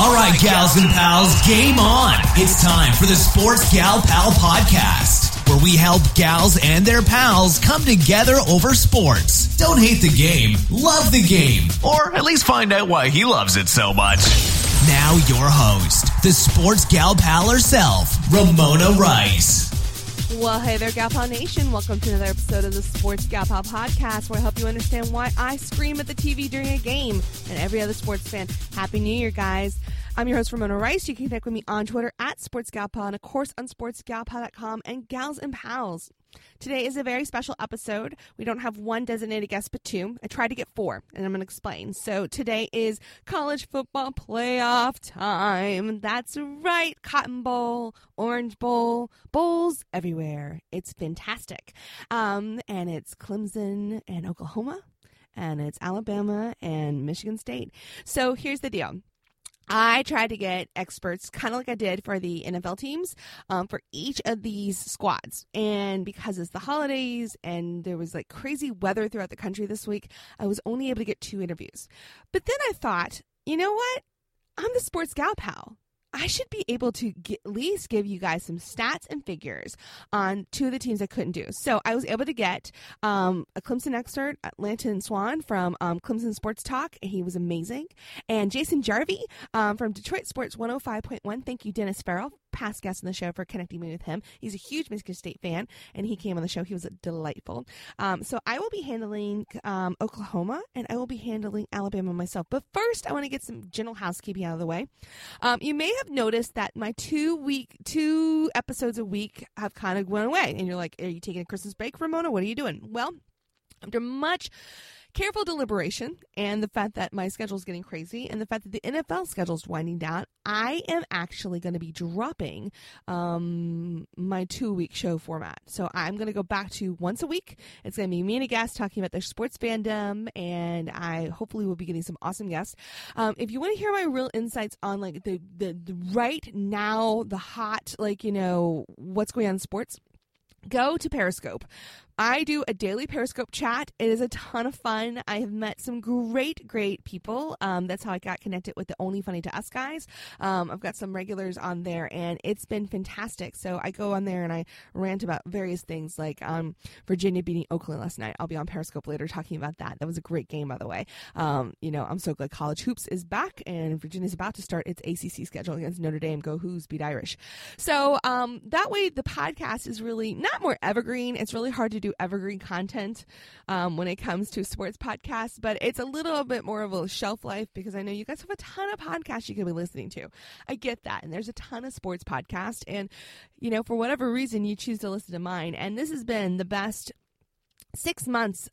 All right, gals and pals, game on. It's time for the Sports Gal Pal podcast, where we help gals and their pals come together over sports. Don't hate the game, love the game, or at least find out why he loves it so much. Now, your host, the Sports Gal Pal herself, Ramona Rice. Well, hey there, Gal Pal Nation. Welcome to another episode of the Sports Gal Pal podcast, where I help you understand why I scream at the TV during a game and every other sports fan. Happy New Year, guys. I'm your host, Ramona Rice. You can connect with me on Twitter at SportsGalPal and, of course, on SportsGalPal.com and Gals and Pals. Today is a very special episode. We don't have one designated guest, but two. I tried to get four, and I'm going to explain. So today is college football playoff time. That's right. Cotton Bowl, Orange Bowl, bowls everywhere. It's fantastic. Um, and it's Clemson and Oklahoma, and it's Alabama and Michigan State. So here's the deal. I tried to get experts, kind of like I did for the NFL teams, um, for each of these squads. And because it's the holidays and there was like crazy weather throughout the country this week, I was only able to get two interviews. But then I thought, you know what? I'm the sports gal pal. I should be able to get, at least give you guys some stats and figures on two of the teams I couldn't do. So I was able to get um, a Clemson expert, Lawton Swann from um, Clemson Sports Talk. He was amazing. And Jason Jarvi um, from Detroit Sports 105.1. Thank you, Dennis Farrell, past guest on the show, for connecting me with him. He's a huge Michigan State fan, and he came on the show. He was delightful. Um, so I will be handling um, Oklahoma, and I will be handling Alabama myself. But first, I want to get some general housekeeping out of the way. Um, you may have noticed that my two week, two episodes a week have kind of went away, and you're like, "Are you taking a Christmas break, Ramona? What are you doing?" Well, after much careful deliberation and the fact that my schedule is getting crazy and the fact that the NFL schedule is winding down, I am actually going to be dropping um, my two week show format. So I'm going to go back to once a week. It's going to be me and a guest talking about their sports fandom, and I hopefully will be getting some awesome guests. Um, if you want to hear my real insights on like the, the, the right now, the hot, like, you know, what's going on in sports, go to Periscope. I do a daily Periscope chat. It is a ton of fun. I have met some great, great people. Um, that's how I got connected with the Only Funny to Us guys. Um, I've got some regulars on there, and it's been fantastic. So I go on there and I rant about various things, like um, Virginia beating Oakland last night. I'll be on Periscope later talking about that. That was a great game, by the way. Um, you know, I'm so glad college hoops is back, and Virginia's about to start its ACC schedule against Notre Dame. Go Hoos beat Irish. So um, that way, the podcast is really not more evergreen. It's really hard to do evergreen content um, when it comes to sports podcasts, but it's a little bit more of a shelf life because I know you guys have a ton of podcasts you can be listening to. I get that. And there's a ton of sports podcasts. And, you know, for whatever reason, you choose to listen to mine. And this has been the best six months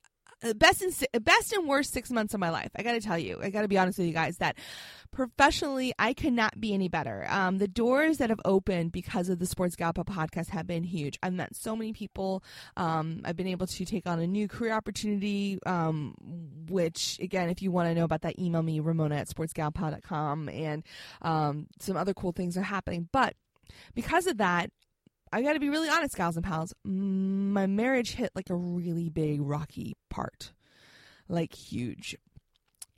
best and best and worst six months of my life. I got to tell you, I got to be honest with you guys that professionally, I could not be any better. Um, the doors that have opened because of the Sports Gal Pal podcast have been huge. I've met so many people. Um, I've been able to take on a new career opportunity, um, which, again, if you want to know about that, email me, ramona at sportsgalpal.com, and um, some other cool things are happening. But because of that, I got to be really honest, gals and pals. My marriage hit like a really big rocky part, like huge.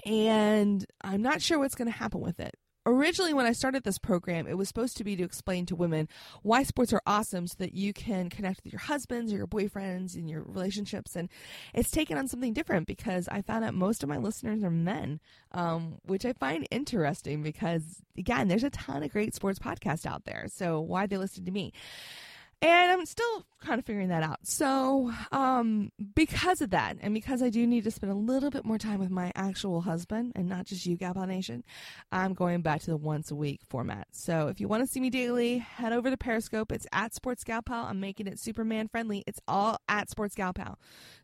And I'm not sure what's going to happen with it. Originally, when I started this program, it was supposed to be to explain to women why sports are awesome so that you can connect with your husbands or your boyfriends in your relationships. And it's taken on something different because I found out most of my listeners are men, um, which I find interesting because, again, there's a ton of great sports podcasts out there. So why they listen to me? And I'm still kind of figuring that out. So, um, because of that, and because I do need to spend a little bit more time with my actual husband and not just you, Gal Pal Nation, I'm going back to the once a week format. So, if you want to see me daily, head over to Periscope. It's at Sports Gal Pal. I'm making it Superman friendly. It's all at Sports Gal Pal.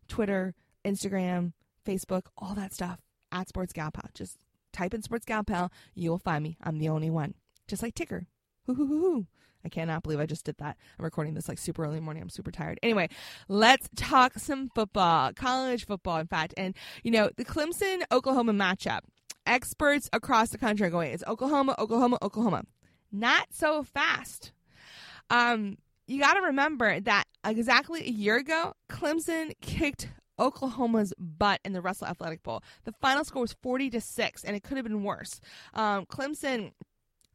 Twitter, Instagram, Facebook, all that stuff at Sports Gal Pal. Just type in Sports Gal Pal. You will find me. I'm the only one. Just like Tigger. Hoo hoo hoo. I cannot believe I just did that. I'm recording this like super early morning. I'm super tired. Anyway, let's talk some football, college football, in fact. And, you know, the Clemson Oklahoma matchup. Experts across the country are going, it's Oklahoma, Oklahoma, Oklahoma. Not so fast. Um, you got to remember that exactly a year ago, Clemson kicked Oklahoma's butt in the Russell Athletic Bowl. The final score was 40 to 6, and it could have been worse. Um, Clemson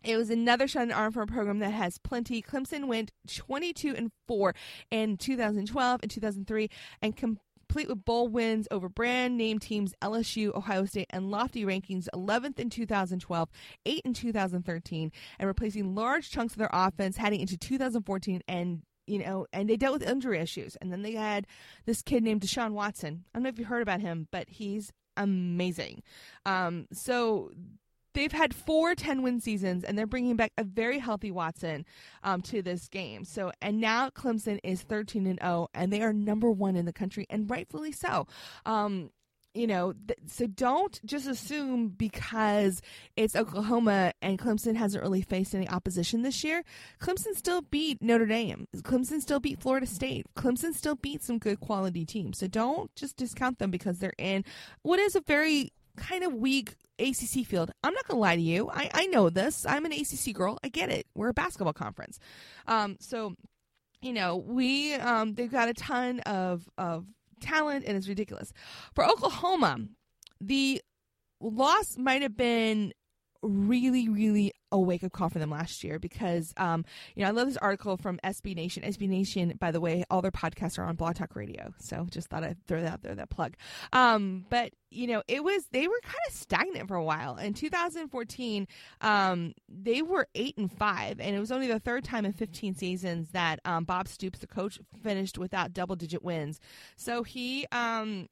It was another shot in the arm for a program that has plenty. Clemson went 22 and 4 in 2012 and 2003 and complete with bowl wins over brand name teams LSU, Ohio State, and lofty rankings 11th in 2012, 8 in 2013, and replacing large chunks of their offense heading into 2014 and you know, and they dealt with injury issues. And then they had this kid named Deshaun Watson. I don't know if you heard about him, but he's amazing. Um, so they've had four 10 win seasons and they're bringing back a very healthy Watson um, to this game. So, and now Clemson is 13 and 0 and they are number one in the country and rightfully so. Um, you know, th- so don't just assume because it's Oklahoma and Clemson hasn't really faced any opposition this year. Clemson still beat Notre Dame. Clemson still beat Florida State. Clemson still beat some good quality teams. So don't just discount them because they're in what is a very kind of weak ACC field. I'm not going to lie to you. I, I know this. I'm an ACC girl. I get it. We're a basketball conference. Um, so, you know, we, um, they've got a ton of, of talent and it's ridiculous. For Oklahoma, the loss might have been really, really a wake up call for them last year because, um, you know, I love this article from SB Nation. SB Nation, by the way, all their podcasts are on Blog Talk Radio. So just thought I'd throw that out there, that plug. Um, but, you know, it was, they were kind of stagnant for a while. In 2014, um, they were eight and five, and it was only the third time in 15 seasons that um, Bob Stoops, the coach, finished without double digit wins. So he, um,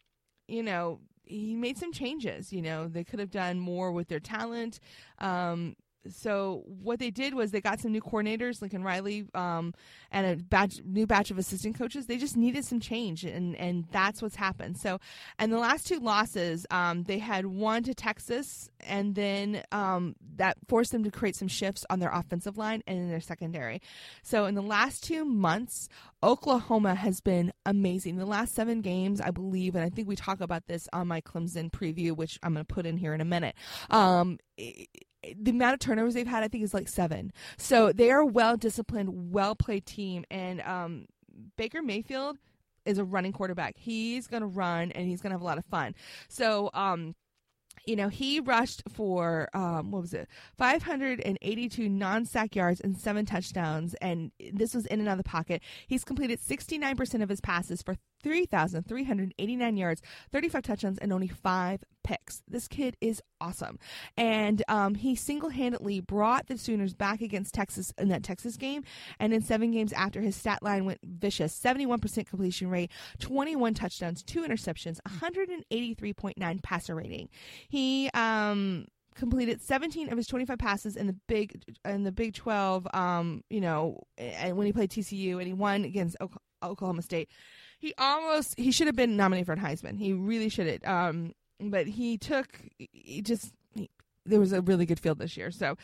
you know, he made some changes. You know, they could have done more with their talent. Um, so what they did was they got some new coordinators, Lincoln Riley, um, and a batch, new batch of assistant coaches. They just needed some change, and and that's what's happened. So, and the last two losses, um, they had one to Texas, and then um, that forced them to create some shifts on their offensive line and in their secondary. So, in the last two months, Oklahoma has been amazing. The last seven games, I believe, and I think we talk about this on my Clemson preview, which I'm going to put in here in a minute. Um, it, the amount of turnovers they've had, I think, is like seven. So they are well disciplined, well played team. And um, Baker Mayfield is a running quarterback. He's going to run and he's going to have a lot of fun. So, um, you know, he rushed for um, what was it, 582 non-sack yards and seven touchdowns, and this was in and out of the pocket. He's completed 69% of his passes for 3,389 yards, 35 touchdowns, and only five picks. This kid is awesome. And um, he single handedly brought the Sooners back against Texas in that Texas game. And in seven games after, his stat line went vicious 71% completion rate, 21 touchdowns, two interceptions, 183.9 passer rating. He, um, completed 17 of his 25 passes in the big in the Big 12 um you know and when he played TCU and he won against Oklahoma State he almost he should have been nominated for a Heisman. He really should have. Um, but he took he just he, there was a really good field this year. So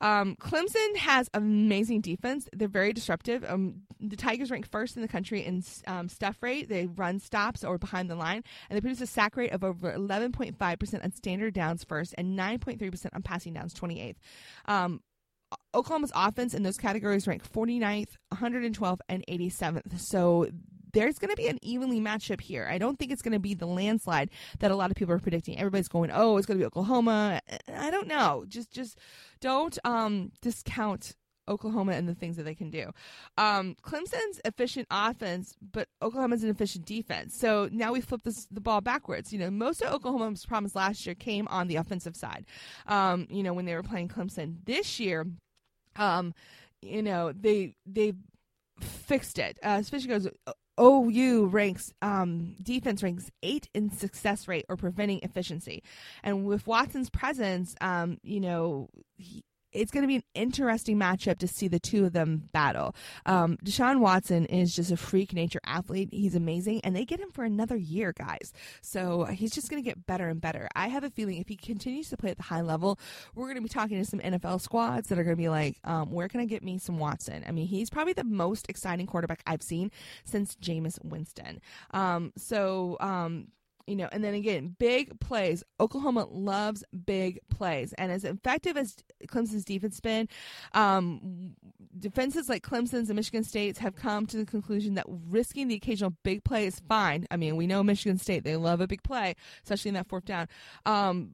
um, Clemson has amazing defense. They're very disruptive. Um, the Tigers rank first in the country in um, stuff rate. They run stops or behind the line, and they produce a sack rate of over 11.5% on standard downs first and 9.3% on passing downs 28th. Um, Oklahoma's offense in those categories rank 49th, 112th, and 87th. So there's going to be an evenly matchup here. I don't think it's going to be the landslide that a lot of people are predicting. Everybody's going, "Oh, it's going to be Oklahoma." I don't know. Just just don't um, discount Oklahoma and the things that they can do. Um, Clemson's efficient offense, but Oklahoma's an efficient defense. So now we flip this, the ball backwards. You know, most of Oklahoma's problems last year came on the offensive side. Um, you know, when they were playing Clemson this year, um, you know, they they fixed it. Uh, especially goes OU ranks um, defense ranks eight in success rate or preventing efficiency, and with Watson's presence, um, you know. He, it's going to be an interesting matchup to see the two of them battle. Um, Deshaun Watson is just a freak nature athlete. He's amazing, and they get him for another year, guys. So he's just going to get better and better. I have a feeling if he continues to play at the high level, we're going to be talking to some NFL squads that are going to be like, um, where can I get me some Watson? I mean, he's probably the most exciting quarterback I've seen since Jameis Winston. Um, so, um, you know, and then again, big plays. Oklahoma loves big plays, and as effective as Clemson's defense been, um, defenses like Clemson's and Michigan State's have come to the conclusion that risking the occasional big play is fine. I mean, we know Michigan State; they love a big play, especially in that fourth down. Um,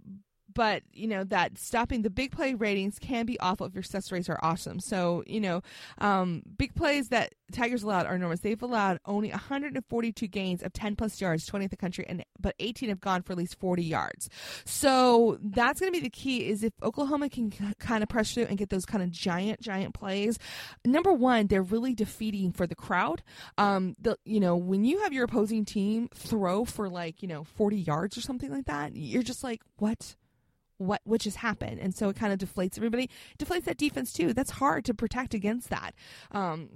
but you know that stopping the big play ratings can be awful if your success rates are awesome. So you know, um, big plays that Tigers allowed are enormous. They've allowed only 142 gains of 10 plus yards, 20th in the country, and but 18 have gone for at least 40 yards. So that's going to be the key. Is if Oklahoma can kind of press through and get those kind of giant, giant plays. Number one, they're really defeating for the crowd. Um, the you know when you have your opposing team throw for like you know 40 yards or something like that, you're just like what what which has happened and so it kind of deflates everybody deflates that defense too that's hard to protect against that um,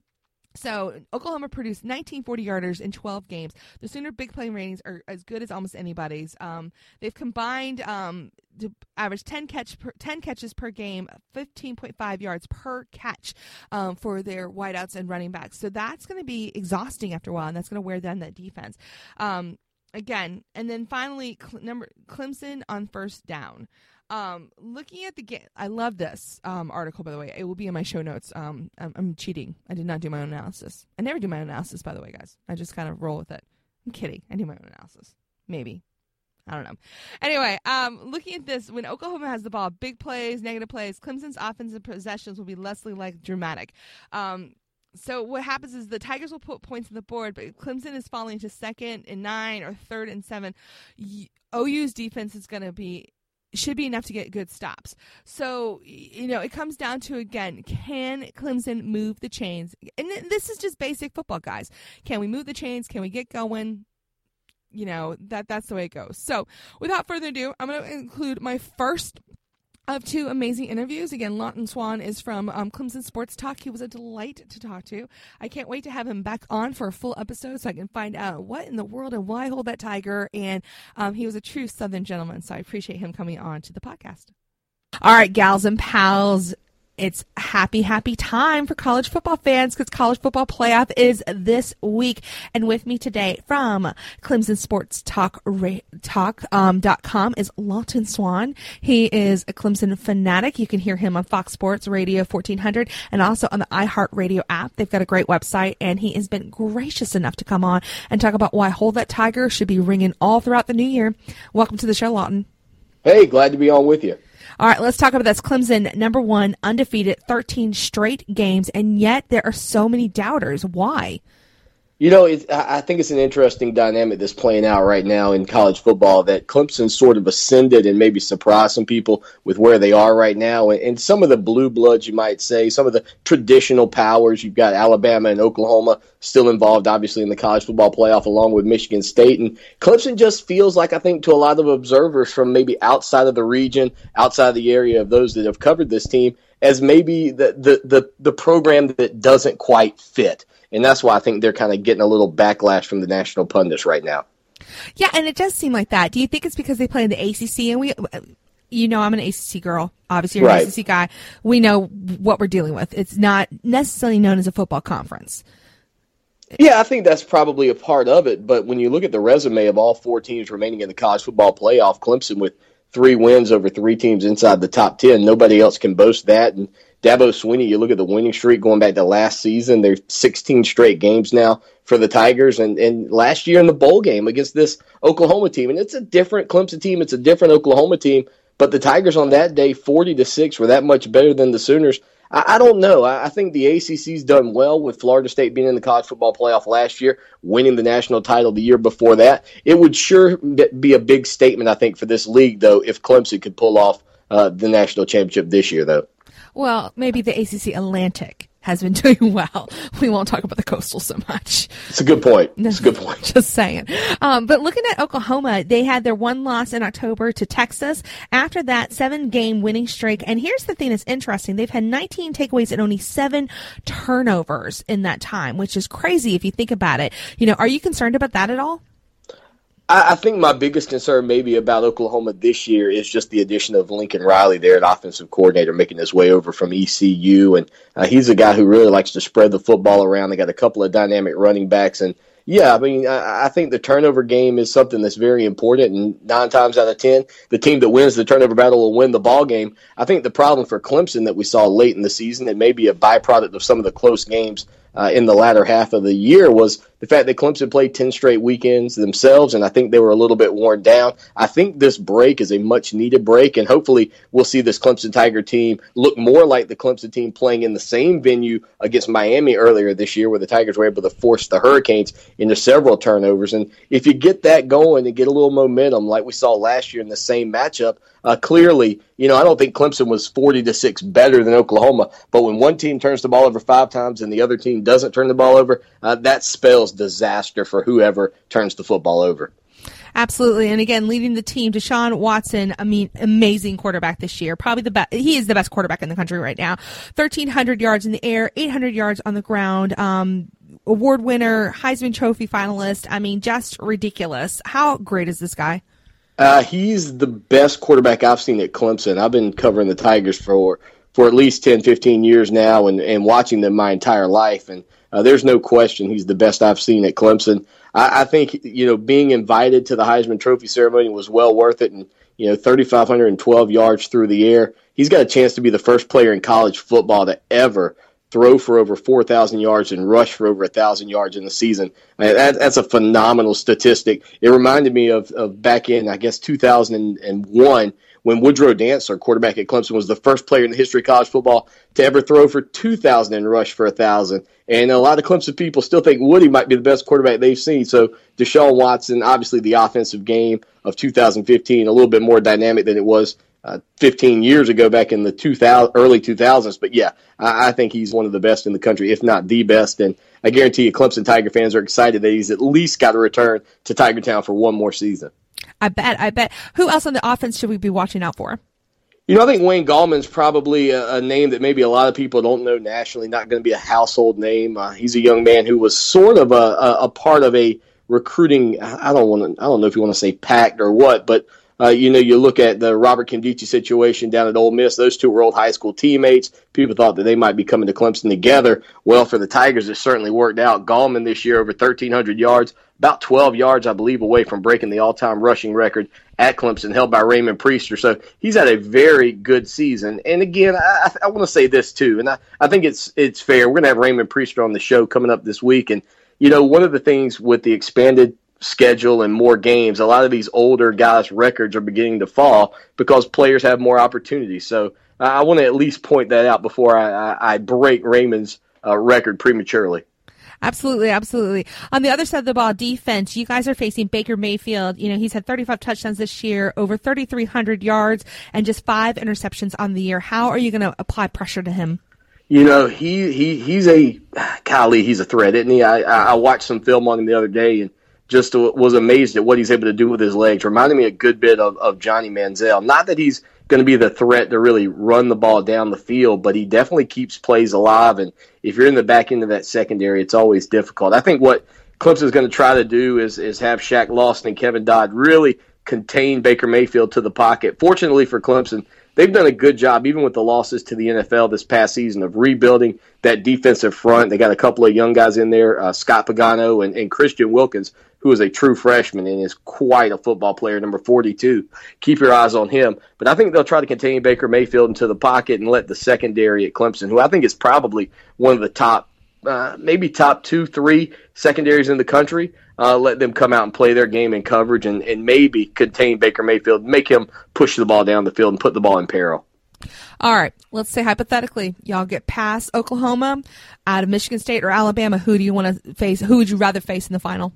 so Oklahoma produced 19 40 yarders in 12 games. The Sooner big play ratings are as good as almost anybody's. Um, they've combined um, to average 10 catch per, 10 catches per game, 15.5 yards per catch um, for their wideouts and running backs. So that's going to be exhausting after a while, and that's going to wear down that defense. Um, again, and then finally, number Clemson on first down. Um, looking at the game, I love this um, article. By the way, it will be in my show notes. Um, I'm, I'm, cheating. I did not do my own analysis. I never do my own analysis, by the way, guys. I just kind of roll with it. I'm kidding. I do my own analysis. Maybe. I don't know. Anyway, um, looking at this, when Oklahoma has the ball, big plays, negative plays, Clemson's offensive possessions will be less like dramatic. Um, so what happens is the Tigers will put points on the board, but Clemson is falling to second and nine or third and seven. OU's defense is going to be should be enough to get good stops. So, you know, it comes down to again, can Clemson move the chains? And this is just basic football, guys. Can we move the chains? Can we get going? You know, that that's the way it goes. So, without further ado, I'm going to include my first of two amazing interviews. Again, Lawton Swann is from um, Clemson Sports Talk. He was a delight to talk to. I can't wait to have him back on for a full episode so I can find out what in the world and why hold that tiger. And um, he was a true Southern gentleman, so I appreciate him coming on to the podcast. All right, gals and pals, it's happy, happy time for college football fans because college football playoff is this week. And with me today from Clemson Sports Talk, talk um, dot com is Lawton Swann. He is a Clemson fanatic. You can hear him on Fox Sports Radio 1400 and also on the iHeartRadio app. They've got a great website and he has been gracious enough to come on and talk about why Hold That Tiger should be ringing all throughout the new year. Welcome to the show, Lawton. Hey, glad to be on with you. All right, let's talk about this. Clemson, number one, undefeated, 13 straight games, and yet there are so many doubters. Why? You know, I think it's an interesting dynamic that's playing out right now in college football that Clemson sort of ascended and maybe surprised some people with where they are right now. And some of the blue bloods, you might say, some of the traditional powers, you've got Alabama and Oklahoma still involved, obviously, in the college football playoff along with Michigan State. And Clemson just feels like, I think, to a lot of observers from maybe outside of the region, outside of the area of those that have covered this team, as maybe the, the, the, the program that doesn't quite fit and that's why I think they're kind of getting a little backlash from the national pundits right now. Yeah, and it does seem like that. Do you think it's because they play in the ACC and we? You know, I'm an ACC girl. Obviously, you're right. an ACC guy. We know what we're dealing with. It's not necessarily known as a football conference. Yeah, I think that's probably a part of it. But when you look at the resume of all four teams remaining in the college football playoff, Clemson with three wins over three teams inside the top 10, nobody else can boast that. And Dabo Swinney, you look at the winning streak going back to last season. There's 16 straight games now for the Tigers, and and last year in the bowl game against this Oklahoma team, and it's a different Clemson team. It's a different Oklahoma team, but the Tigers on that day, 40 to six, were that much better than the Sooners. I, I don't know. I, I think the ACC's done well with Florida State being in the college football playoff last year, winning the national title the year before that. It would sure be a big statement, I think, for this league, though, if Clemson could pull off uh, the national championship this year, though. Well, maybe the ACC Atlantic has been doing well. We won't talk about the coastal so much. It's a good point. It's a good point. Just saying. Um, but looking at Oklahoma, they had their one loss in October to Texas. After that, seven game winning streak. And here's the thing that's interesting. They've had 19 takeaways and only seven turnovers in that time, which is crazy if you think about it. You know, are you concerned about that at all? I, I think my biggest concern maybe about Oklahoma this year is just the addition of Lincoln Riley there at offensive coordinator, making his way over from ECU, and uh, he's a guy who really likes to spread the football around. They got a couple of dynamic running backs, and yeah, I mean, I, I think the turnover game is something that's very important, and nine times out of ten, the team that wins the turnover battle will win the ball game. I think the problem for Clemson that we saw late in the season, and maybe a byproduct of some of the close games uh, in the latter half of the year, was the fact that Clemson played 10 straight weekends themselves, and I think they were a little bit worn down. I think this break is a much needed break, and hopefully we'll see this Clemson Tiger team look more like the Clemson team playing in the same venue against Miami earlier this year, where the Tigers were able to force the Hurricanes into several turnovers. And if you get that going and get a little momentum like we saw last year in the same matchup, uh, clearly, you know, I don't think Clemson was 40 to 6 better than Oklahoma, but when one team turns the ball over five times and the other team doesn't turn the ball over, uh, that spells disaster for whoever turns the football over. Absolutely. And again, leading the team, Deshaun Watson, I mean, amazing quarterback this year. Probably the best. He is the best quarterback in the country right now. 1,300 yards in the air, 800 yards on the ground. Um, award winner, Heisman Trophy finalist. I mean, just ridiculous. How great is this guy? Uh, he's the best quarterback I've seen at Clemson. I've been covering the Tigers for for at least 10, 15 years now and, and watching them my entire life. And uh, there's no question he's the best I've seen at Clemson. I, I think, you know, being invited to the Heisman Trophy ceremony was well worth it. And, you know, 3,512 yards through the air. He's got a chance to be the first player in college football to ever throw for over 4,000 yards and rush for over 1,000 yards in the season. that, that's a phenomenal statistic. It reminded me of, of back in, I guess, 2001 when Woodrow Dantzler, quarterback at Clemson, was the first player in the history of college football to ever throw for 2,000 and rush for 1,000. And a lot of Clemson people still think Woody might be the best quarterback they've seen. So Deshaun Watson, obviously the offensive game of 2015, a little bit more dynamic than it was uh, 15 years ago back in the 2000, early 2000s. But yeah, I, I, think he's one of the best in the country, if not the best. And I guarantee you, Clemson Tiger fans are excited that he's at least got a return to Tiger Town for one more season. I bet. I bet. Who else on the offense should we be watching out for? You know, I think Wayne Gallman's probably a, a, name that maybe a lot of people don't know nationally, not going to be a household name. Uh, he's a young man who was sort of a, a, a part of a recruiting. I don't want to. I don't know if you want to say pact or what, but uh, you know, you look at the Robert Nkemdiche situation down at Ole Miss. Those two were old high school teammates. People thought that they might be coming to Clemson together. Well, for the Tigers, it certainly worked out. Gallman this year over 1,300 yards, about 12 yards, I believe, away from breaking the all-time rushing record at Clemson, held by Raymond Priester. So he's had a very good season. And again, I, I want to say this too, and I, I think it's it's fair. We're going to have Raymond Priester on the show coming up this week, and you know, one of the things with the expanded schedule and more games, a lot of these older guys' records are beginning to fall because players have more opportunities. So I want to at least point that out before I, I, I break Raymond's uh, record prematurely. Absolutely, absolutely. On the other side of the ball, defense, you guys are facing Baker Mayfield. You know, he's had 35 touchdowns this year, over 3,300 yards, and just five interceptions on the year. How are you going to apply pressure to him? You know, he, he he's a golly, he's a threat, isn't he? I, I watched some film on him the other day, and just was amazed at what he's able to do with his legs. Reminded me a good bit of, of Johnny Manziel. Not that he's going to be the threat to really run the ball down the field, but he definitely keeps plays alive. And if you're in the back end of that secondary, it's always difficult. I think what Clemson's going to try to do is is have Shaq Lawson and Kevin Dodd really contain Baker Mayfield to the pocket. Fortunately for Clemson, they've done a good job, even with the losses to the NFL this past season, of rebuilding that defensive front. They got a couple of young guys in there, uh, Scott Pagano and, and Christian Wilkins, who is a true freshman and is quite a football player, number 42. Keep your eyes on him. But I think they'll try to contain Baker Mayfield into the pocket and let the secondary at Clemson, who I think is probably one of the top, uh, maybe top two, three secondaries in the country, uh, let them come out and play their game in coverage and, and maybe contain Baker Mayfield, make him push the ball down the field and put the ball in peril. All right, let's say hypothetically, y'all get past Oklahoma, out of Michigan State or Alabama. Who do you want to face? Who would you rather face in the final?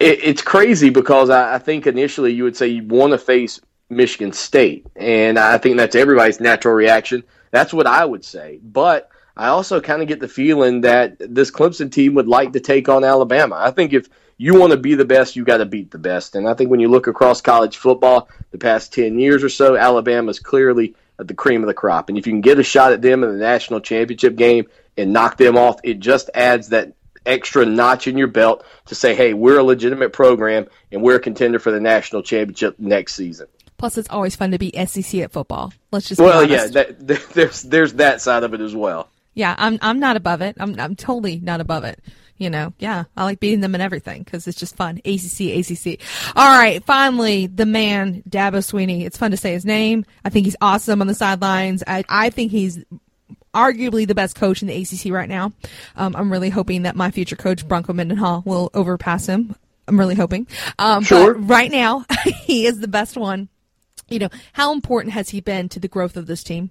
It, it's crazy because I, I think initially you would say you want to face Michigan State, and I think that's everybody's natural reaction. That's what I would say, but I also kind of get the feeling that this Clemson team would like to take on Alabama. I think if you want to be the best, you got to beat the best. And I think when you look across college football, the past 10 years or so, Alabama is clearly the cream of the crop. And if you can get a shot at them in the national championship game and knock them off, it just adds that extra notch in your belt to say, hey, we're a legitimate program and we're a contender for the national championship next season. Plus, it's always fun to be SEC at football. Let's just well, yeah, that, there's there's that side of it as well. Yeah, I'm I'm not above it. I'm I'm totally not above it you know, yeah, I like beating them and everything because it's just fun. ACC, ACC. All right, finally, the man, Dabo Swinney. It's fun to say his name. I think he's awesome on the sidelines. I, I think he's arguably the best coach in the ACC right now. Um, I'm really hoping that my future coach Bronco Mendenhall will overpass him. I'm really hoping. Um, sure. But right now, he is the best one. You know, how important has he been to the growth of this team?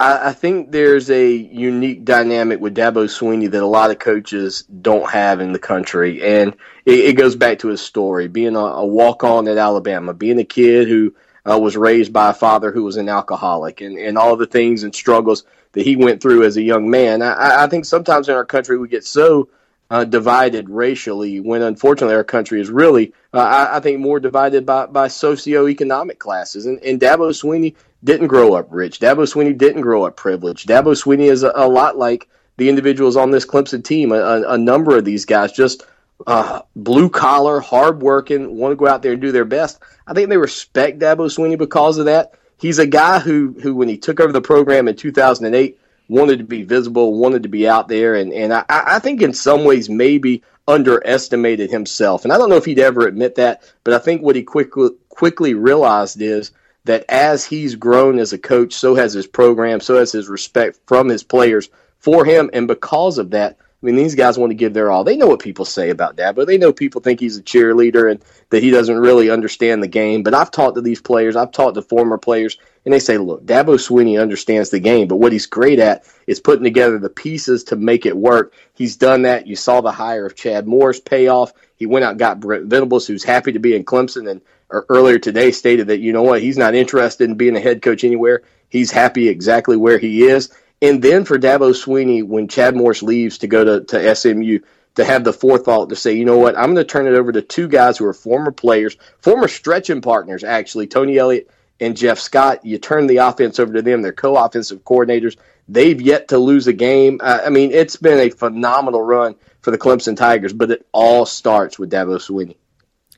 I, I think there's a unique dynamic with Dabo Swinney that a lot of coaches don't have in the country, and it, it goes back to his story: being a, a walk-on at Alabama, being a kid who uh, was raised by a father who was an alcoholic, and, and all the things and struggles that he went through as a young man. I, I think sometimes in our country we get so uh, divided racially when unfortunately our country is really, uh, I, I, think, more divided by, by socioeconomic classes. And, and Dabo Swinney didn't grow up rich. Dabo Swinney didn't grow up privileged. Dabo Swinney is a, a lot like the individuals on this Clemson team. A, a number of these guys just uh, blue collar, hard working, want to go out there and do their best. I think they respect Dabo Swinney because of that. He's a guy who, who when he took over the program in 2008, wanted to be visible, wanted to be out there, and and I, I think in some ways maybe underestimated himself. And I don't know if he'd ever admit that, but I think what he quickly quickly realized is that as he's grown as a coach, so has his program, so has his respect from his players for him, and because of that, I mean, these guys want to give their all. They know what people say about Dabo. They know people think he's a cheerleader and that he doesn't really understand the game. But I've talked to these players, I've talked to former players, and they say, look, Dabo Swinney understands the game, but what he's great at is putting together the pieces to make it work. He's done that. You saw the hire of Chad Morris pay off. He went out got Brent Venables, who's happy to be in Clemson, and earlier today stated that, you know what, he's not interested in being a head coach anywhere. He's happy exactly where he is. And then for Dabo Swinney, when Chad Morris leaves to go to, to SMU, to have the forethought to say, you know what, I'm going to turn it over to two guys who are former players, former stretching partners, actually, Tony Elliott and Jeff Scott. You turn the offense over to them. They're co offensive coordinators. They've yet to lose a game. Uh, I mean, it's been a phenomenal run for the Clemson Tigers, but it all starts with Dabo Swinney.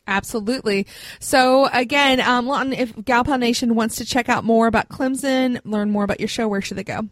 Absolutely. So again, um, Lawton, if Galpal Nation wants to check out more about Clemson, learn more about your show, where should they go?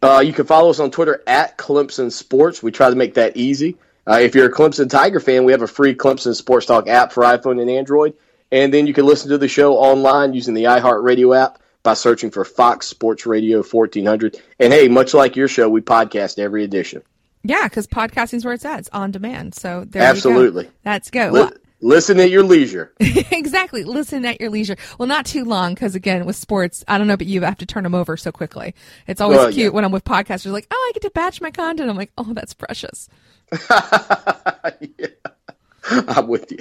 Uh, you can follow us on Twitter at Clemson Sports. We try to make that easy. Uh, if you're a Clemson Tiger fan, we have a free Clemson Sports Talk app for iPhone and Android. And then you can listen to the show online using the iHeartRadio app by searching for Fox Sports Radio 1400. And hey, much like your show, we podcast every edition. Yeah, because podcasting is where it's at. It's on demand. So there Absolutely. Go. That's go. Li- Listen at your leisure. exactly. Listen at your leisure. Well, not too long because again, with sports, I don't know, but you have to turn them over so quickly. It's always well, cute yeah. when I'm with podcasters, like, oh, I get to batch my content. I'm like, oh, that's precious. yeah. I'm with you.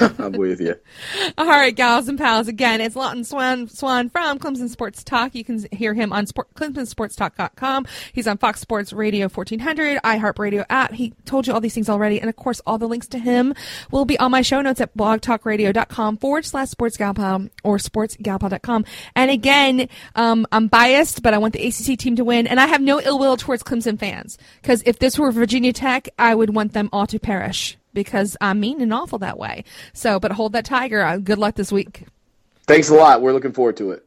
I'm with you. All right, gals and pals. Again, it's Lawton Swann, Swann from Clemson Sports Talk. You can hear him on sport, ClemsonSportsTalk.com. He's on Fox Sports Radio 1400, iHeartRadio app. He told you all these things already. And of course, all the links to him will be on my show notes at blogtalkradio.com forward slash sportsgalpal or sportsgalpal.com. And again, um, I'm biased, but I want the ACC team to win. And I have no ill will towards Clemson fans because if this were Virginia Tech, I would want them all to perish because I'm mean and awful that way. So, but hold that tiger. Uh, good luck this week. Thanks a lot. We're looking forward to it.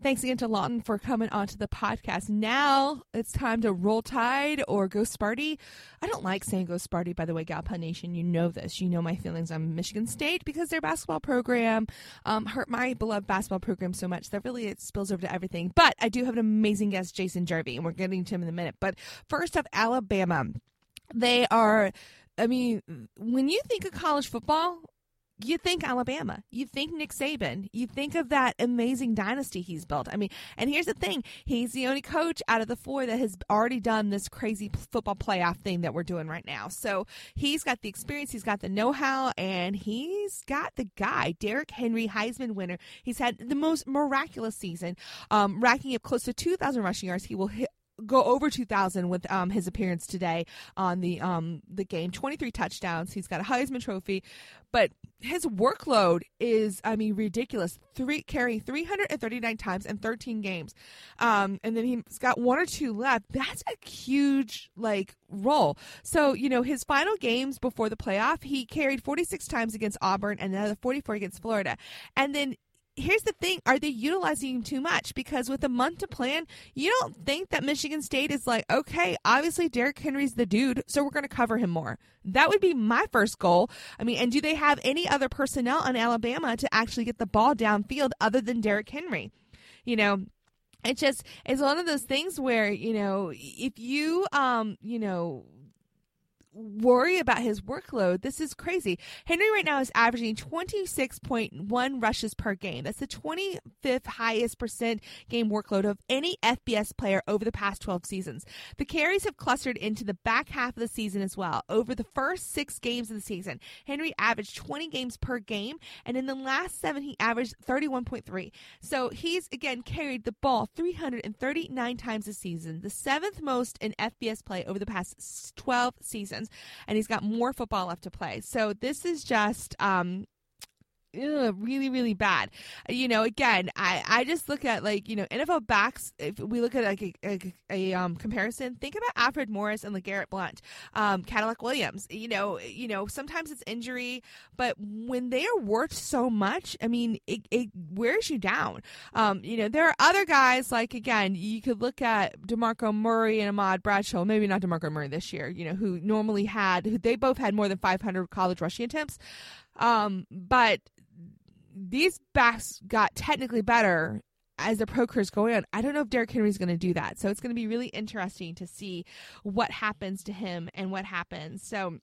Thanks again to Lawton for coming onto the podcast. Now it's time to roll tide or go Sparty. I don't like saying go Sparty, by the way, Galpal Nation. You know this. You know my feelings on Michigan State because their basketball program um, hurt my beloved basketball program so much that really it spills over to everything. But I do have an amazing guest, Jason Jarvi, and we're getting to him in a minute. But first up, Alabama they are I mean, when you think of college football, you think Alabama, you think Nick Saban, you think of that amazing dynasty he's built. I mean, and here's the thing he's the only coach out of the four that has already done this crazy football playoff thing that we're doing right now. So he's got the experience, he's got the know how, and he's got the guy, Derrick Henry, Heisman winner. He's had the most miraculous season, um, racking up close to 2,000 rushing yards. He will hit go over 2000 with um, his appearance today on the um, the game. 23 touchdowns. He's got a heisman trophy. But his workload is i mean ridiculous. Three carry 339 times in 13 games. Um, and then he's got one or two left. That's a huge like role. So you know his final games before the playoff he carried 46 times against auburn and another 44 against florida. And then here's the thing are they utilizing him too much? Because with a month to plan you don't think that michigan state is like okay obviously Derrick henry's the dude so we're going to cover him more. That would be my first goal. I mean and do they have any other personnel on alabama to actually get the ball downfield other than Derrick henry? You know it just it's one of those things where you know if you um you know worry about his workload. This is crazy. Henry right now is averaging 26.1 rushes per game. That's the 25th highest percent game workload of any FBS player over the past 12 seasons. The carries have clustered into the back half of the season as well. Over the first six games of the season, Henry averaged 20 games per game, and in the last seven, he averaged 31.3. So he's again carried the ball 339 times a season, the seventh most in FBS play over the past 12 seasons and he's got more football left to play. So this is just um, really, really bad. You know, again, I, I just look at like, you know, NFL backs, if we look at like a, a, a um, comparison, think about Alfred Morris and LeGarrette Blunt, um, Cadillac Williams. You know, you know, sometimes it's injury, but when they are worth so much, I mean, it, it wears you down. Um, you know, there are other guys like, again, you could look at DeMarco Murray and Ahmad Bradshaw, maybe not DeMarco Murray this year, you know, who normally had, who they both had more than 500 college rushing attempts. Um, but these backs got technically better as the pro career is going on. I don't know if Derrick Henry is going to do that. So it's going to be really interesting to see what happens to him and what happens. So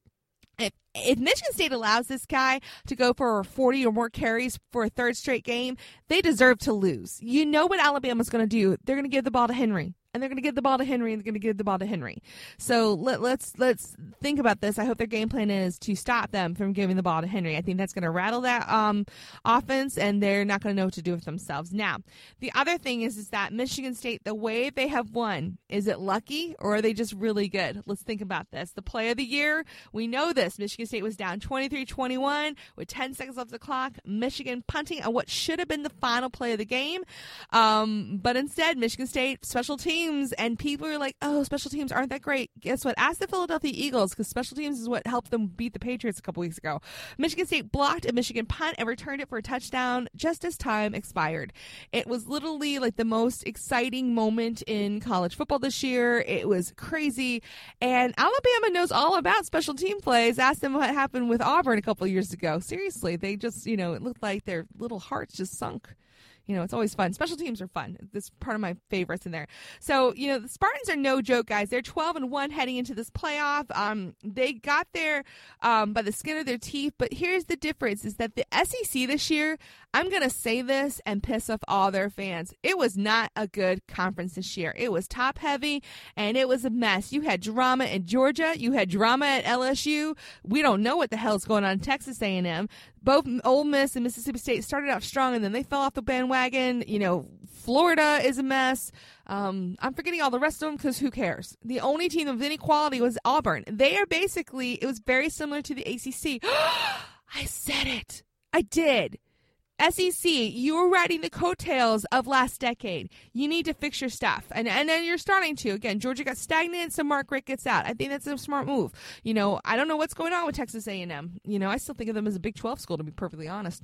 if, if Michigan State allows this guy to go for 40 or more carries for a third straight game, they deserve to lose. You know what Alabama's going to do. They're going to give the ball to Henry and they're going to give the ball to Henry and they're going to give the ball to Henry. So let, let's let's think about this. I hope their game plan is to stop them from giving the ball to Henry. I think that's going to rattle that um, offense, and they're not going to know what to do with themselves. Now, the other thing is is that Michigan State, the way they have won, is it lucky or are they just really good? Let's think about this. The play of the year, we know this. Michigan State was down 23-21 with 10 seconds left of the clock. Michigan punting on what should have been the final play of the game, um, but instead, Michigan State special teams teams and people are like, oh, special teams aren't that great. Guess what? Ask the Philadelphia Eagles because special teams is what helped them beat the Patriots a couple weeks ago. Michigan State blocked a Michigan punt and returned it for a touchdown just as time expired. It was literally like the most exciting moment in college football this year. It was crazy. And Alabama knows all about special team plays. Ask them what happened with Auburn a couple years ago. Seriously, they just, you know, it looked like their little hearts just sunk you know, it's always fun. Special teams are fun. This part of my favorites in there. So, you know, the Spartans are no joke, guys. They're 12 and 1 heading into this playoff. Um, they got there um, by the skin of their teeth, but here's the difference is that the SEC this year, I'm going to say this and piss off all their fans. It was not a good conference this year. It was top heavy and it was a mess. You had drama in Georgia, you had drama at LSU. We don't know what the hell's going on in Texas A&M. Both Ole Miss and Mississippi State started out strong and then they fell off the bandwagon bandwagon. You know, Florida is a mess. Um, I'm forgetting all the rest of them because who cares? The only team of any quality was Auburn. They are basically, it was very similar to the ACC. I said it. I did. SEC, you're riding the coattails of last decade. You need to fix your stuff. And and then you're starting to. Again, Georgia got stagnant, so Mark Richt gets out. I think that's a smart move. You know, I don't know what's going on with Texas A&M. You know, I still think of them as a Big 12 school to be perfectly honest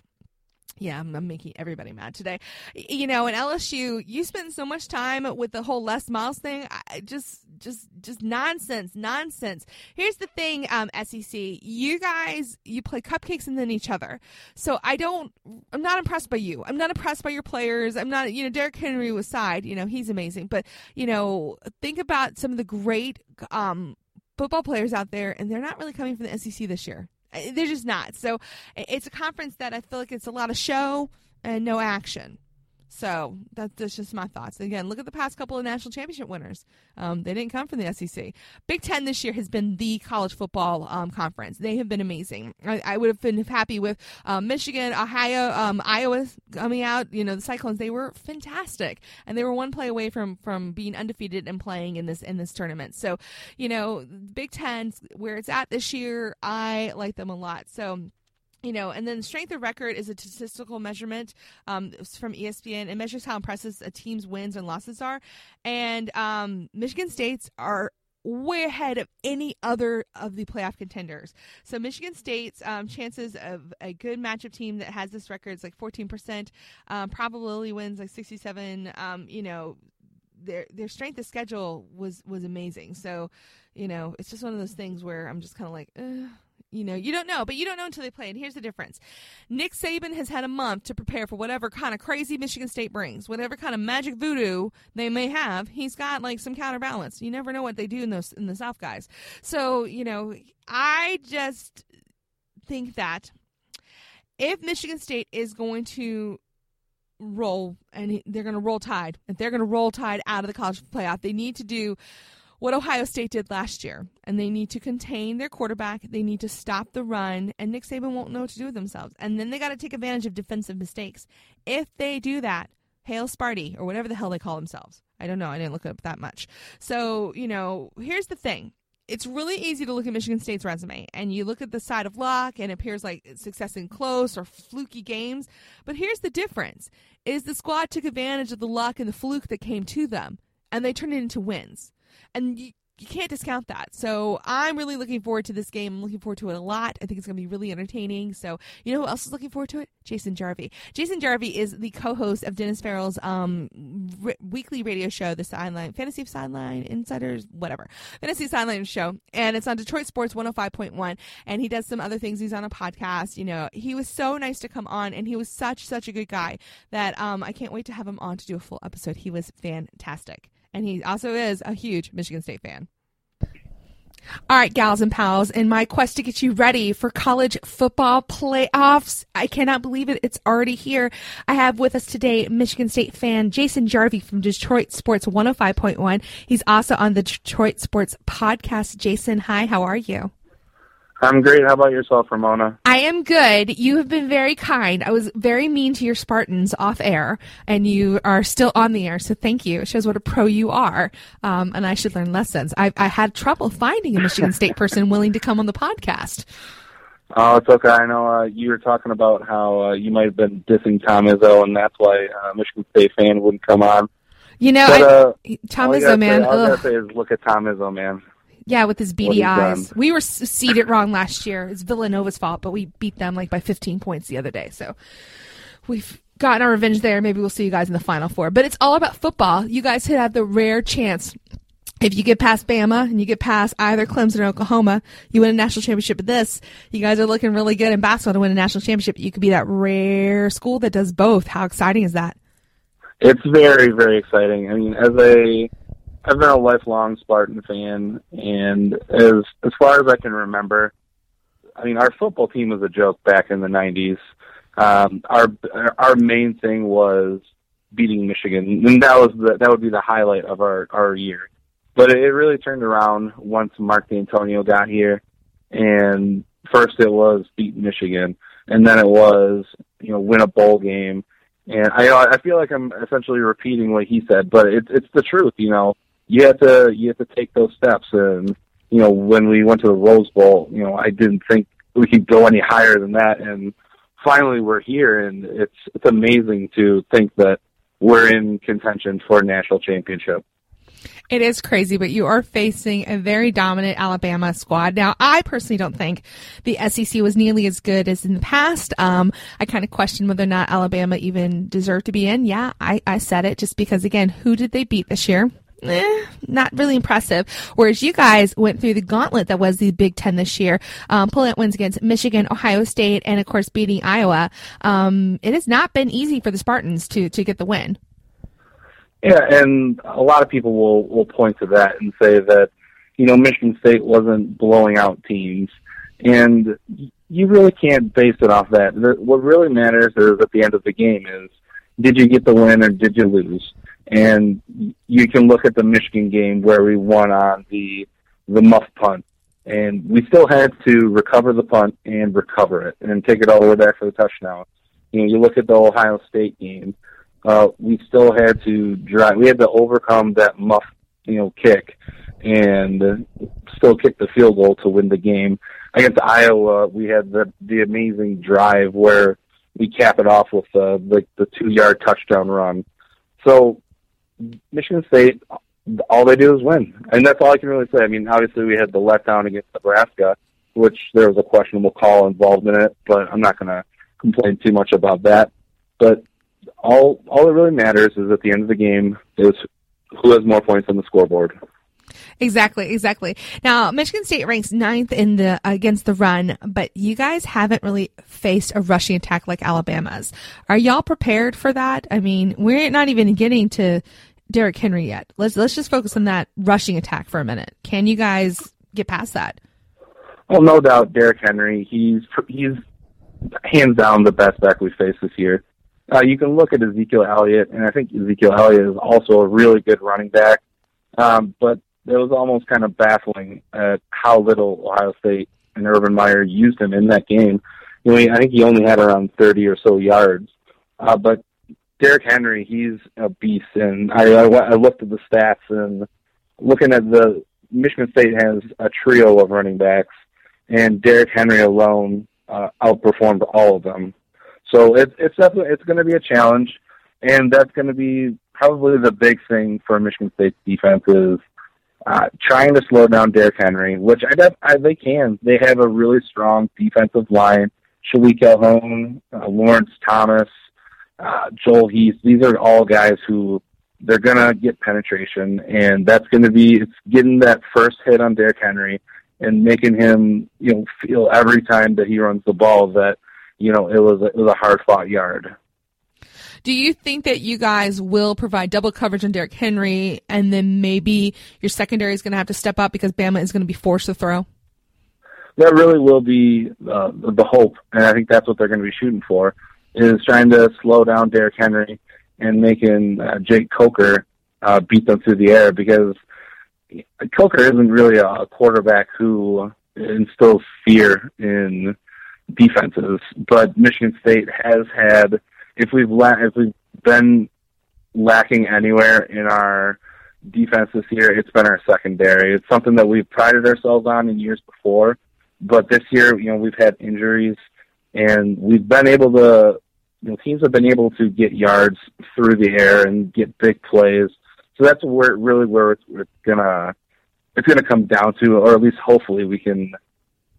yeah, I'm, I'm, making everybody mad today. You know, in LSU, you spend so much time with the whole Les Miles thing. I, just, just, just nonsense, nonsense. Here's the thing, um, SEC, you guys, you play cupcakes and then each other. So I don't, I'm not impressed by you. I'm not impressed by your players. I'm not, you know, Derrick Henry was side, you know, he's amazing. But, you know, think about some of the great, um, football players out there, and they're not really coming from the SEC this year. They're just not. So it's a conference that I feel like it's a lot of show and no action. So that's, just my thoughts. Again, look at the past couple of national championship winners. Um, they didn't come from the SEC. Big Ten this year has been the college football um, conference. They have been amazing. I, I would have been happy with um, Michigan, Ohio, um, Iowa coming out. You know, the Cyclones. They were fantastic, and they were one play away from from being undefeated and playing in this in this tournament. So, you know, Big Ten where it's at this year, I like them a lot. So you know, and then strength of record is a statistical measurement um, from ESPN. It measures how impressive a team's wins and losses are. And um, Michigan State's are way ahead of any other of the playoff contenders. So Michigan State's um, chances of a good matchup team that has this record is like 14%. Um, probability wins like 67. Um, you know, their their strength of schedule was was amazing. So, you know, it's just one of those things where I'm just kind of like. Ugh You know, you don't know, but you don't know until they play. And here's the difference Nick Saban has had a month to prepare for whatever kind of crazy Michigan State brings, whatever kind of magic voodoo they may have. He's got like some counterbalance. You never know what they do in those in the South guys. So you know, I just think that if Michigan State is going to roll and they're going to roll tide, if they're going to roll tide out of the college playoff, they need to do what Ohio State did last year, and they need to contain their quarterback. They need to stop the run, and Nick Saban won't know what to do with themselves. And then they got to take advantage of defensive mistakes. If they do that, hail Sparty or whatever the hell they call themselves. I don't know. I didn't look up that much. So you know, here's the thing. It's really easy to look at Michigan State's resume and you look at the side of luck and it appears like success in close or fluky games. But here's the difference is the squad took advantage of the luck and the fluke that came to them and they turned it into wins and you, you can't discount that. So I'm really looking forward to this game. I'm looking forward to it a lot. I think it's going to be really entertaining. So you know who else is looking forward to it? Jason Jarvi. Jason Jarvi is the co-host of Dennis Farrell's um, weekly radio show, the Sideline Fantasy of Sideline Insiders, whatever Fantasy Sideline show, and it's on Detroit Sports 105.1. And he does some other things. He's on a podcast. You know, he was so nice to come on, and he was such such a good guy that um, I can't wait to have him on to do a full episode. He was fantastic and he also is a huge Michigan State fan. All right, gals and pals, in my quest to get you ready for college football playoffs, I cannot believe it. It's already here. I have with us today Michigan State fan Jason Jarvi from Detroit Sports 105.1. He's also on the Detroit Sports podcast. Jason, hi, how are you? I'm great. How about yourself, Ramona? I am good. You have been very kind. I was very mean to your Spartans off air, and you are still on the air, so thank you. It shows what a pro you are, um, and I should learn lessons. I, I had trouble finding a Michigan State person willing to come on the podcast. Oh, it's okay. I know uh, you were talking about how uh, you might have been dissing Tom Izzo, and that's why uh, Michigan State fan wouldn't come on. You know, But, I, uh, Tom Izzo, man. Say, all I gotta say is look at Tom Izzo, man. Yeah, with his beady eyes. done. We were seeded wrong last year. It's Villanova's fault, but we beat them like by 15 points the other day. So we've gotten our revenge there. Maybe we'll see you guys in the final four. But it's all about football. You guys had had the rare chance. If you get past Bama and you get past either Clemson or Oklahoma, you win a national championship at this. You guys are looking really good in basketball to win a national championship. You could be that rare school that does both. How exciting is that? It's very, very exciting. I mean, as a, I've been a lifelong Spartan fan, and as as far as I can remember, I mean, our football team was a joke back in the '90s. Um, our our main thing was beating Michigan, and that was the, that would be the highlight of our our year. But it, really turned around once Mark Dantonio got here, and first it was beat Michigan, and then it was you know win a bowl game. And I I feel like I'm essentially repeating what he said, but it's it's the truth. You know, you have to you have to take those steps. And you know, when we went to the Rose Bowl, you know, I didn't think we could go any higher than that. And finally, we're here, and it's it's amazing to think that we're in contention for a national championship. It is crazy, but you are facing a very dominant Alabama squad. Now, I personally don't think the SEC was nearly as good as in the past. Um, I kind of question whether or not Alabama even deserved to be in. Yeah, I, I said it just because, again, who did they beat this year? Eh, not really impressive. Whereas you guys went through the gauntlet that was the Big Ten this year, um, pulling out wins against Michigan, Ohio State, and of course beating Iowa. Um, it has not been easy for the Spartans to to get the win. Yeah, and a lot of people will will point to that and say that you know Michigan State wasn't blowing out teams, and you really can't base it off that. What really matters is at the end of the game is did you get the win or did you lose? And you can look at the Michigan game where we won on the the muff punt, and we still had to recover the punt and recover it and then take it all the way back for the touchdown. You know, you look at the Ohio State game uh, we still had to drive. We had to overcome that muff, you know, kick, and still kick the field goal to win the game. Against Iowa, we had the the amazing drive where we cap it off with uh, the the two yard touchdown run. So Michigan State, all they do is win, and that's all I can really say. I mean, obviously we had the letdown against Nebraska, which there was a questionable call involved in it, but I'm not going to complain too much about that. But all all that really matters is at the end of the game is who has more points on the scoreboard. Exactly, exactly. Now, Michigan State ranks ninth in the against the run, but you guys haven't really faced a rushing attack like Alabama's. Are y'all prepared for that? I mean, we're not even getting to Derrick Henry yet. Let's let's just focus on that rushing attack for a minute. Can you guys get past that? Well, no doubt, Derrick Henry. He's he's hands down the best back we've faced this year. Uh, you can look at Ezekiel Elliott, and I think Ezekiel Elliott is also a really good running back. Um, but it was almost kind of baffling at how little Ohio State and Urban Meyer used him in that game. You know, I think he only had around 30 or so yards. Uh, but Derrick Henry, he's a beast, and I, I, I looked at the stats and looking at the Michigan State has a trio of running backs, and Derrick Henry alone uh, outperformed all of them. So it, it's definitely it's going to be a challenge, and that's going to be probably the big thing for Michigan State's defense is uh, trying to slow down Derrick Henry, which I, def- I they can. They have a really strong defensive line. Shilique Calhoun, uh, Lawrence Thomas, uh, Joel Heath. These are all guys who they're gonna get penetration, and that's gonna be it's getting that first hit on Derrick Henry and making him you know feel every time that he runs the ball that you know it was a, it was a hard fought yard. Do you think that you guys will provide double coverage on Derrick Henry, and then maybe your secondary is going to have to step up because Bama is going to be forced to throw? That really will be uh, the hope, and I think that's what they're going to be shooting for, is trying to slow down Derrick Henry and making uh, Jake Coker uh, beat them through the air because Coker isn't really a quarterback who instills fear in defenses, but Michigan State has had if we've la- if we've been lacking anywhere in our defense this year, it's been our secondary. It's something that we've prided ourselves on in years before, but this year, you know, we've had injuries and we've been able to. You know, teams have been able to get yards through the air and get big plays. So that's where really where it's, it's gonna it's gonna come down to, or at least hopefully we can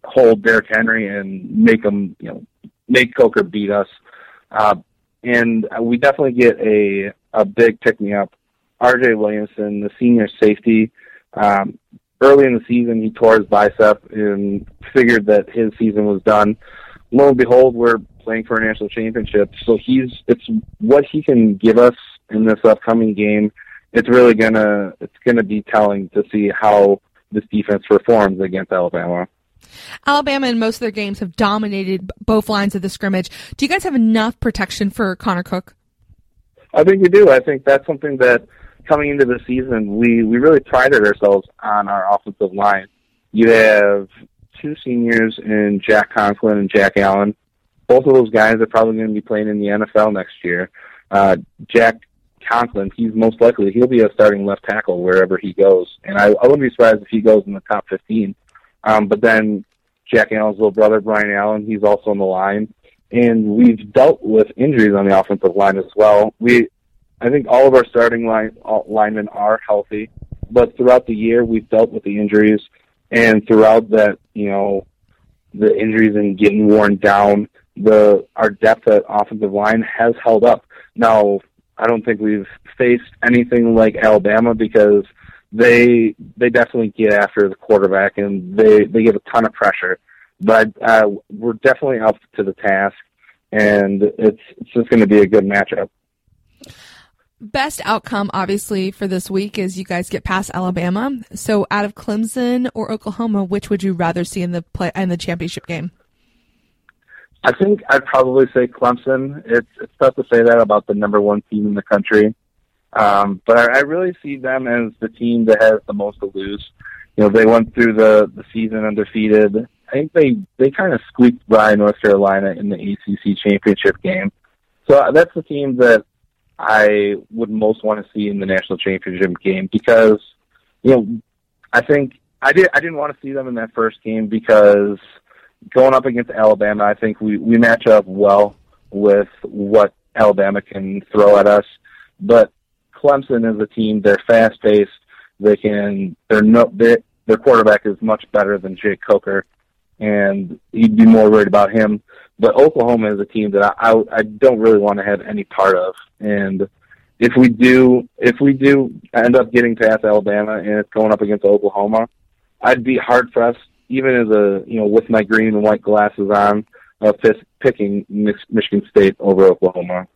hold Derrick Henry and make him, you know, make Coker beat us. Uh, and we definitely get a a big pick me up. R.J. Williamson, the senior safety, um, early in the season he tore his bicep and figured that his season was done. Lo and behold, we're playing for a national championship, so he's it's what he can give us in this upcoming game. It's really gonna it's gonna be telling to see how this defense performs against Alabama. Alabama in most of their games have dominated both lines of the scrimmage. Do you guys have enough protection for Connor Cook? I think we do. I think that's something that coming into the season, we, we really prided ourselves on our offensive line. You have two seniors in Jack Conklin and Jack Allen. Both of those guys are probably going to be playing in the NFL next year. Uh, Jack Conklin, he's most likely he'll be a starting left tackle wherever he goes, and I, I wouldn't be surprised if he goes in the top 15. Um, but then Jack Allen's little brother, Brian Allen, he's also on the line. And we've dealt with injuries on the offensive line as well. We, I think all of our starting line all, linemen are healthy, but throughout the year we've dealt with the injuries, and throughout that, you know, the injuries and getting worn down, the our depth at offensive line has held up. Now, I don't think we've faced anything like Alabama because they they definitely get after the quarterback and they they give a ton of pressure. But uh, we're definitely up to the task, and it's it's just going to be a good matchup. Best outcome, obviously, for this week is you guys get past Alabama. So, out of Clemson or Oklahoma, which would you rather see in the play in the championship game? I think I'd probably say Clemson. It's it's tough to say that about the number one team in the country. Um, but I, I really see them as the team that has the most to lose. You know, they went through the, the season undefeated. I think they, they kind of squeaked by North Carolina in the ACC championship game. So uh, that's the team that I would most want to see in the national championship game because, you know, I think I did I didn't want to see them in that first game because going up against Alabama, I think we we match up well with what Alabama can throw at us. But Clemson is a team. They're fast paced. They can. They're no. They, their quarterback is much better than Jake Coker, and you'd be more worried about him. But Oklahoma is a team that I I, I don't really want to have any part of, and if we do if we do end up getting past Alabama and it's going up against Oklahoma, I'd be hard pressed, even as a you know with my green and white glasses on, uh, picking Michigan State over Oklahoma.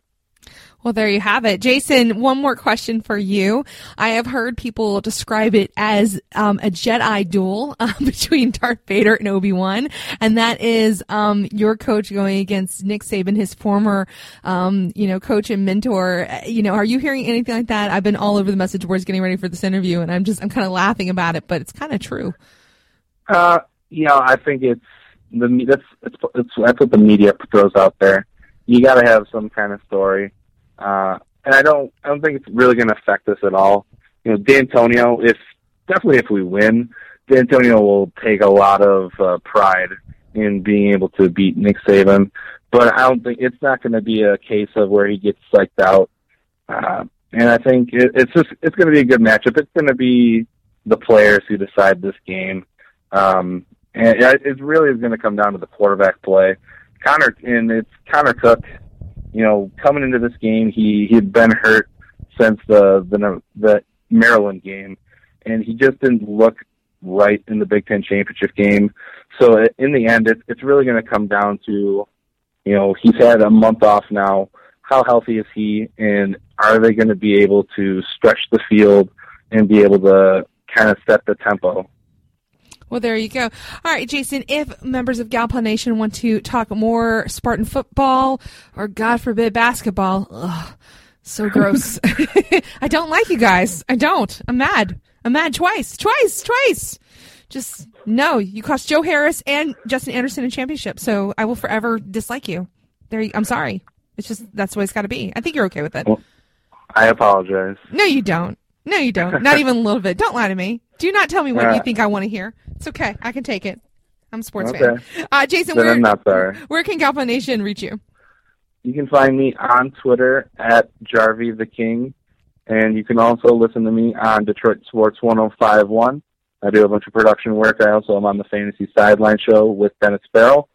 Well, there you have it. Jason, one more question for you. I have heard people describe it as um, a Jedi duel uh, between Darth Vader and Obi-Wan, and that is um, your coach going against Nick Saban, his former, um, you know, coach and mentor. Uh, you know, are you hearing anything like that? I've been all over the message boards getting ready for this interview, and I'm just, I'm kind of laughing about it, but it's kind of true. Uh, you know, I think it's the that's it's, it's that's what the media throws out there. You got to have some kind of story uh, and I don't, I don't think it's really going to affect us at all. You know, Dantonio, if definitely if we win, Dantonio will take a lot of uh, pride in being able to beat Nick Saban. But I don't think it's not going to be a case of where he gets psyched out. Uh, and I think it, it's just it's going to be a good matchup. It's going to be the players who decide this game. Um, and it really is going to come down to the quarterback play. Connor and it's Connor Cook you know, coming into this game, he he had been hurt since the the the Maryland game, and he just didn't look right in the Big Ten championship game. So in the end, it, it's really going to come down to, you know, he's had a month off now. How healthy is he, and are they going to be able to stretch the field and be able to kind of set the tempo? Well, there you go. All right, Jason, if members of Galpal Nation want to talk more Spartan football or, God forbid, basketball, ugh, so gross. I don't like you guys. I don't. I'm mad. I'm mad twice, twice, twice. Just no. You cost Joe Harris and Justin Anderson a championship, so I will forever dislike you. There, you, I'm sorry. It's just that's the way it's got to be. I think you're okay with it. Well, I apologize. No, you don't. No, you don't. Not even a little bit. Don't lie to me. Do not tell me what uh, you think I want to hear. It's okay. I can take it. I'm a sports okay. fan. Uh, Jason, then where, I'm not sorry. where can Galpal Nation reach you? You can find me on Twitter at Jarvi the King, and you can also listen to me on Detroit Sports 1051. I do a bunch of production work. I also am on the Fantasy Sideline Show with Dennis Farrell,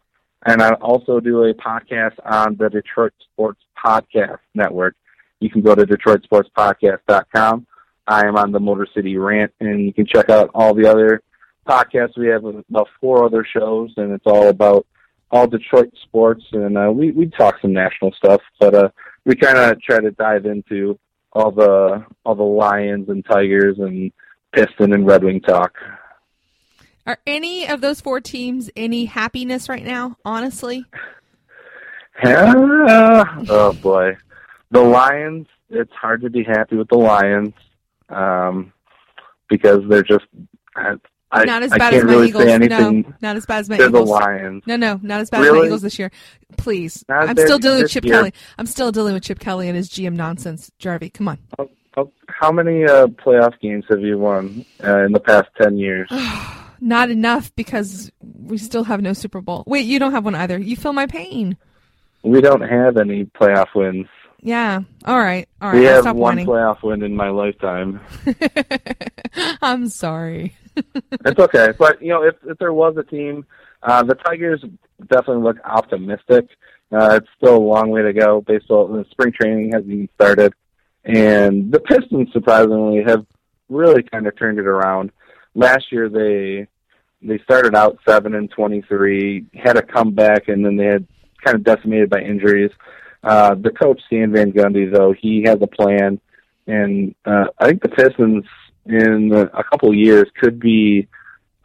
and I also do a podcast on the Detroit Sports Podcast Network. You can go to DetroitSportsPodcast.com. I am on the Motor City Rant, and you can check out all the other podcasts. We have about four other shows, and it's all about all Detroit sports, and uh, we we talk some national stuff, but uh, we kind of try to dive into all the all the Lions and Tigers and Piston and Red Wing talk. Are any of those four teams any happiness right now? Honestly, oh boy, the Lions. It's hard to be happy with the Lions um, because they're just I, not as bad as my really Eagles. No, not as bad as my they're Eagles. the Lions. No, no, not as bad really? as my Eagles this year. Please, not I'm still dealing with Chip year. Kelly. I'm still dealing with Chip Kelly and his GM nonsense. Jarvi, come on. Oh, oh, how many uh, playoff games have you won uh, in the past ten years? not enough because we still have no Super Bowl. Wait, you don't have one either. You feel my pain. We don't have any playoff wins. Yeah. All right. All right. We I'll have one whining. playoff win in my lifetime. I'm sorry. it's okay, but you know, if if there was a team, uh, the Tigers definitely look optimistic. Uh, it's still a long way to go. Baseball, the spring training hasn't even started, and the Pistons surprisingly have really kind of turned it around. Last year they they started out seven and twenty three, had a comeback, and then they had kind of decimated by injuries. Uh, the coach Stan Van Gundy, though, he has a plan, and uh, I think the Pistons in a couple of years could be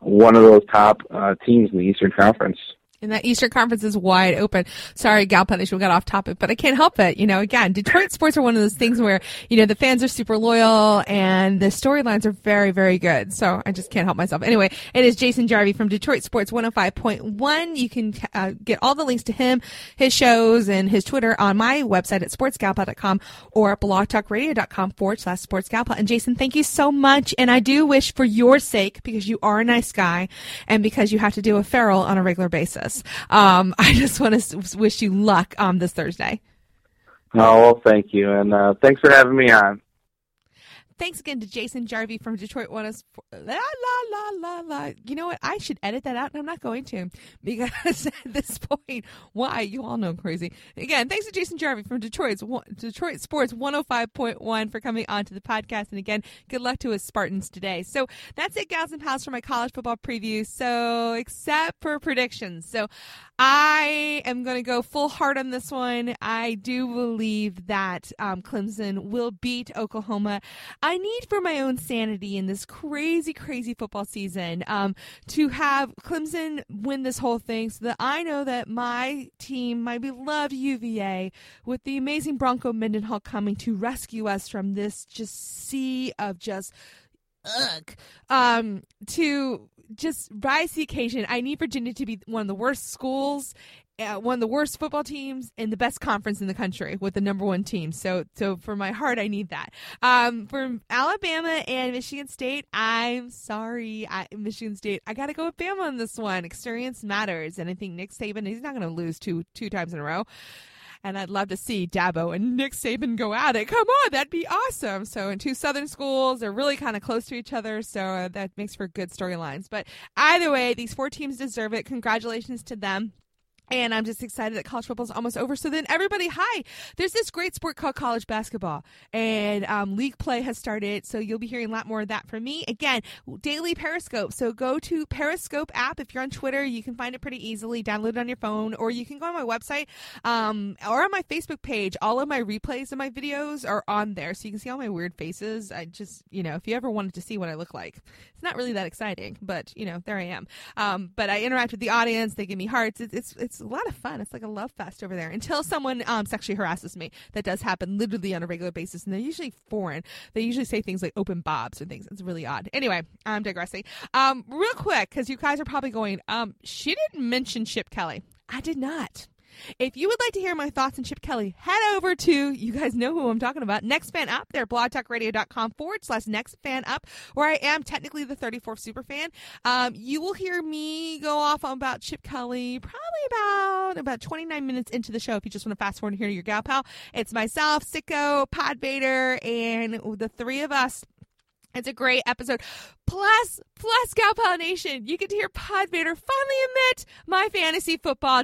one of those top uh, teams in the Eastern Conference. And that Eastern Conference is wide open. Sorry, Gal Punish, we got off topic, but I can't help it. You know, again, Detroit sports are one of those things where, you know, the fans are super loyal and the storylines are very, very good. So I just can't help myself. Anyway, it is Jason Jarvi from Detroit Sports 105.1. You can uh, get all the links to him, his shows, and his Twitter on my website at sportsgalpal.com or blogtalkradio.com forward slash sportsgalpal. And Jason, thank you so much. And I do wish for your sake, because you are a nice guy and because you have to do a Farrell on a regular basis Um, I just want to wish you luck um, this Thursday. Oh, well, thank you. And uh, thanks for having me on. Thanks again to Jason Jarvi from Detroit One. La la la la la. You know what? I should edit that out, and I'm not going to because at this point, why? You all know I'm crazy. Again, thanks to Jason Jarvi from Detroit's Detroit Sports 105.1 for coming on to the podcast. And again, good luck to his Spartans today. So that's it, gals and pals, for my college football preview. So except for predictions, so I am going to go full heart on this one. I do believe that um, Clemson will beat Oklahoma. I need for my own sanity in this crazy, crazy football season um, to have Clemson win this whole thing so that I know that my team, my beloved UVA, with the amazing Bronco Mendenhall coming to rescue us from this just sea of just ugh, um, to just rise the occasion. I need Virginia to be one of the worst schools uh, one of the worst football teams in the best conference in the country with the number one team. So, so for my heart, I need that. Um, for Alabama and Michigan State, I'm sorry, I, Michigan State. I got to go with Bama on this one. Experience matters, and I think Nick Saban he's not going to lose two two times in a row. And I'd love to see Dabo and Nick Saban go at it. Come on, that'd be awesome. So, in two Southern schools, they're really kind of close to each other. So, uh, that makes for good storylines. But either way, these four teams deserve it. Congratulations to them. And I'm just excited that college football is almost over. So then, everybody, hi! There's this great sport called college basketball, and um, league play has started. So you'll be hearing a lot more of that from me. Again, daily Periscope. So go to Periscope app. If you're on Twitter, you can find it pretty easily. Download it on your phone, or you can go on my website um, or on my Facebook page. All of my replays of my videos are on there, so you can see all my weird faces. I just, you know, if you ever wanted to see what I look like, it's not really that exciting, but you know, there I am. Um, but I interact with the audience. They give me hearts. It's it's, it's a lot of fun. It's like a love fest over there until someone um, sexually harasses me. That does happen literally on a regular basis, and they're usually foreign. They usually say things like open bobs and things. It's really odd. Anyway, I'm digressing. Um, real quick, because you guys are probably going, um, she didn't mention Chip Kelly. I did not. If you would like to hear my thoughts on Chip Kelly, head over to, you guys know who I'm talking about, Next Fan Up. There, blogtalkradio.com forward slash Next Fan Up, where I am technically the 34th super fan. Um, you will hear me go off about Chip Kelly probably about about 29 minutes into the show if you just want to fast forward and hear your gal pal. It's myself, Sicko, Pod Vader, and the three of us it's a great episode. Plus, plus Gal Pal Nation, you get to hear Pod Vader finally admit my fantasy football